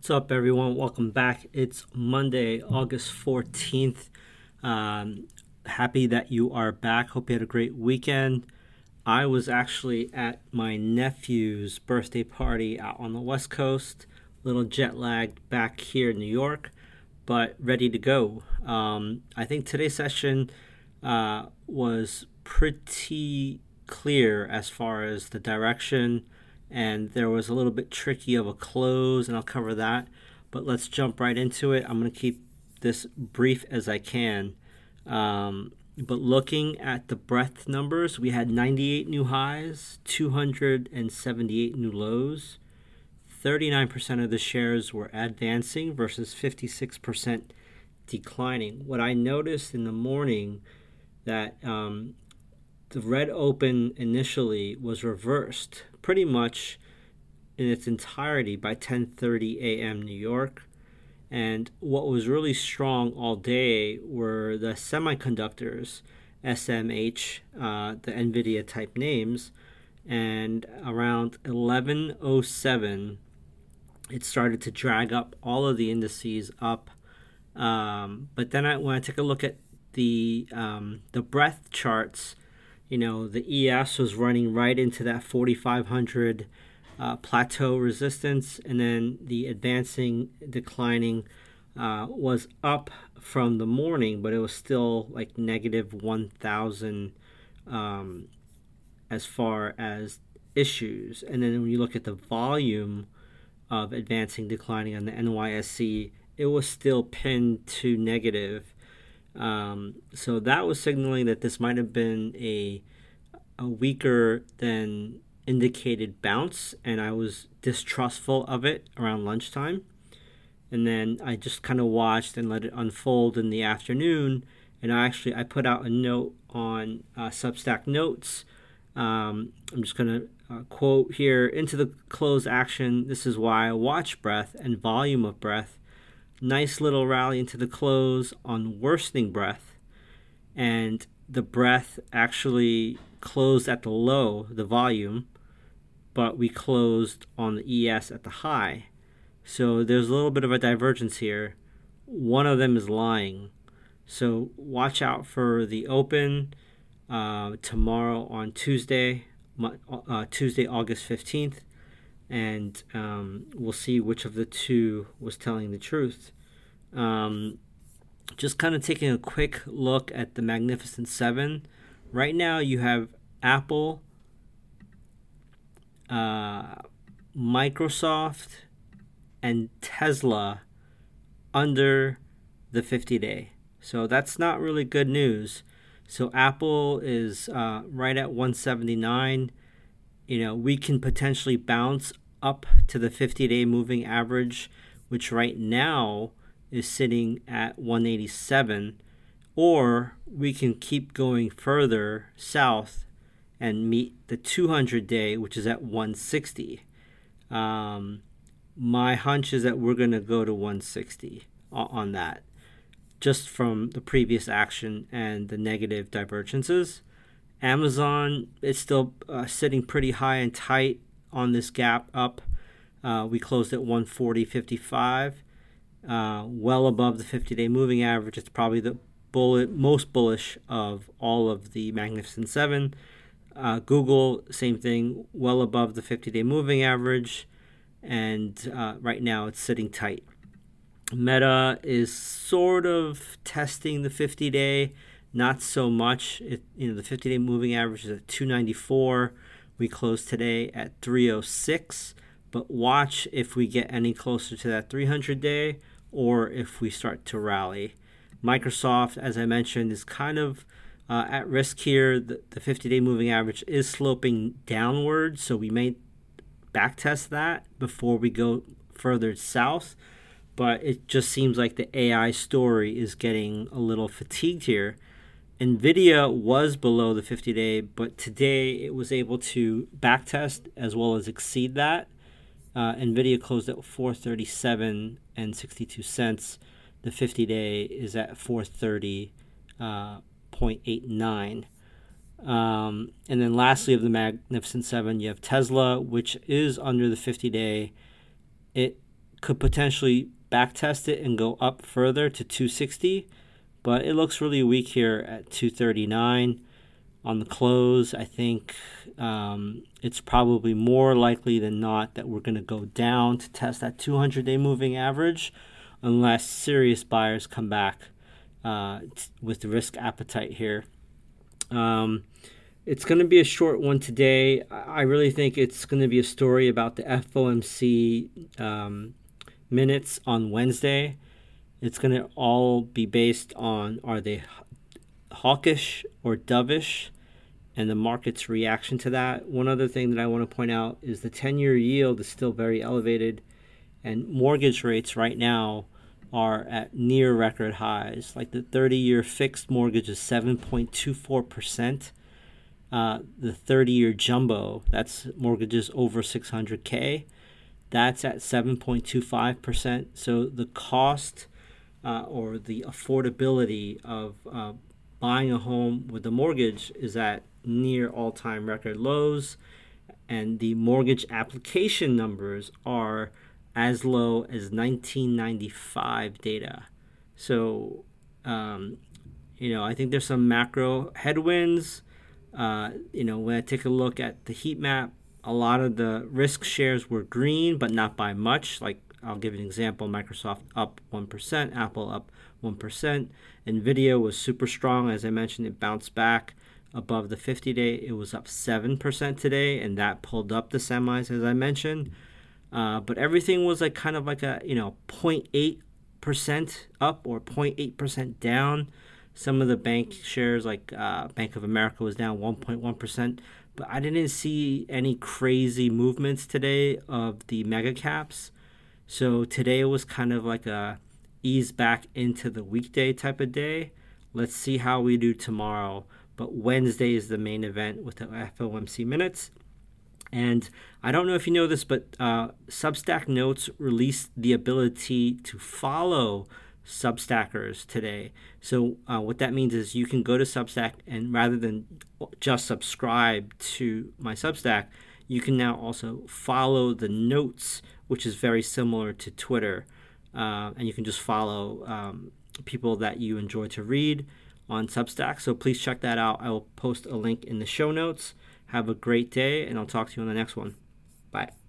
What's up, everyone? Welcome back. It's Monday, August 14th. Um, happy that you are back. Hope you had a great weekend. I was actually at my nephew's birthday party out on the West Coast, a little jet lagged back here in New York, but ready to go. Um, I think today's session uh, was pretty clear as far as the direction and there was a little bit tricky of a close, and I'll cover that. But let's jump right into it. I'm going to keep this brief as I can. Um, but looking at the breadth numbers, we had 98 new highs, 278 new lows. 39% of the shares were advancing versus 56% declining. What I noticed in the morning that um, the red open initially was reversed pretty much in its entirety by 10:30 a.m. New York. And what was really strong all day were the semiconductors, SMH, uh, the NVIDIA type names. And around 11:07, it started to drag up all of the indices up. Um, but then I, when I took a look at the um, the breadth charts, you know, the ES was running right into that 4,500 uh, plateau resistance, and then the advancing, declining uh, was up from the morning, but it was still like negative 1,000 um, as far as issues. And then when you look at the volume of advancing, declining on the NYSE, it was still pinned to negative um, so that was signaling that this might have been a a weaker than indicated bounce, and I was distrustful of it around lunchtime. And then I just kind of watched and let it unfold in the afternoon. And I actually I put out a note on uh, Substack Notes. Um, I'm just gonna uh, quote here into the close action. This is why I watch breadth and volume of breadth nice little rally into the close on worsening breadth. And the breadth actually closed at the low, the volume, but we closed on the ES at the high. So there's a little bit of a divergence here. One of them is lying. So watch out for the open uh, tomorrow on Tuesday, uh, Tuesday, August 15th and um, we'll see which of the two was telling the truth. Um, just kind of taking a quick look at the Magnificent Seven. Right now, you have Apple, uh, Microsoft, and Tesla under the 50 day. So that's not really good news. So Apple is uh, right at 179 you know, we can potentially bounce up to the 50 day moving average, which right now is sitting at 187, or we can keep going further south and meet the 200 day, which is at 160. Um, my hunch is that we're going to go to 160 on that, just from the previous action and the negative divergences. Amazon is still uh, sitting pretty high and tight on this gap up. Uh, we closed at 140.55, uh, well above the 50-day moving average. It's probably the bullet most bullish of all of the Magnificent Seven. Uh, Google, same thing, well above the 50-day moving average, and uh, right now it's sitting tight. Meta is sort of testing the 50-day not so much. It, you know, the 50 day moving average is at 294. We closed today at 306. But watch if we get any closer to that 300 day or if we start to rally. Microsoft, as I mentioned, is kind of uh, at risk here. The, the 50 day moving average is sloping downward, so we may backtest that before we go further south. But it just seems like the AI story is getting a little fatigued here NVIDIA was below the 50 day, but today it was able to backtest as well as exceed that. Uh, NVIDIA closed at 437 and 62 cents. The 50 day is at 430.89. Uh, um, and then lastly, of the Magnificent Seven, you have Tesla, which is under the 50 day. It could potentially backtest it and go up further to 260, but it looks really weak here at 239 on the close. I think um, it's probably more likely than not that we're going to go down to test that 200 day moving average unless serious buyers come back uh, with the risk appetite here. Um, it's going to be a short one today. I really think it's going to be a story about the FOMC um, minutes on Wednesday. It's going to all be based on are they hawkish or dovish and the market's reaction to that. One other thing that I want to point out is the 10 year yield is still very elevated, and mortgage rates right now are at near record highs. Like the 30 year fixed mortgage is 7.24%. Uh, the 30 year jumbo, that's mortgages over 600K, that's at 7.25%. So the cost uh, or the affordability of uh, buying a home with a mortgage is at near all time record lows, and the mortgage application numbers are as low as 1995 data. So, um, you know, I think there's some macro headwinds. Uh, you know, when I take a look at the heat map, a lot of the risk shares were green, but not by much. Like, I'll give an example Microsoft up 1%, Apple up 1%. NVIDIA was super strong. As I mentioned, it bounced back above the 50 day. It was up 7% today, and that pulled up the semis, as I mentioned. Uh, but everything was like kind of like a, you know, 0.8% up or 0.8% down. Some of the bank shares, like uh, Bank of America, was down 1.1%. But I didn't see any crazy movements today of the mega caps. So today was kind of like a ease back into the weekday type of day. Let's see how we do tomorrow. But Wednesday is the main event with the FOMC minutes. And I don't know if you know this, but uh, Substack Notes released the ability to follow Substackers today. So, uh, what that means is you can go to Substack and rather than just subscribe to my Substack, you can now also follow the notes, which is very similar to Twitter. Uh, and you can just follow um, people that you enjoy to read on Substack. So please check that out. I will post a link in the show notes. Have a great day, and I'll talk to you on the next one. Bye.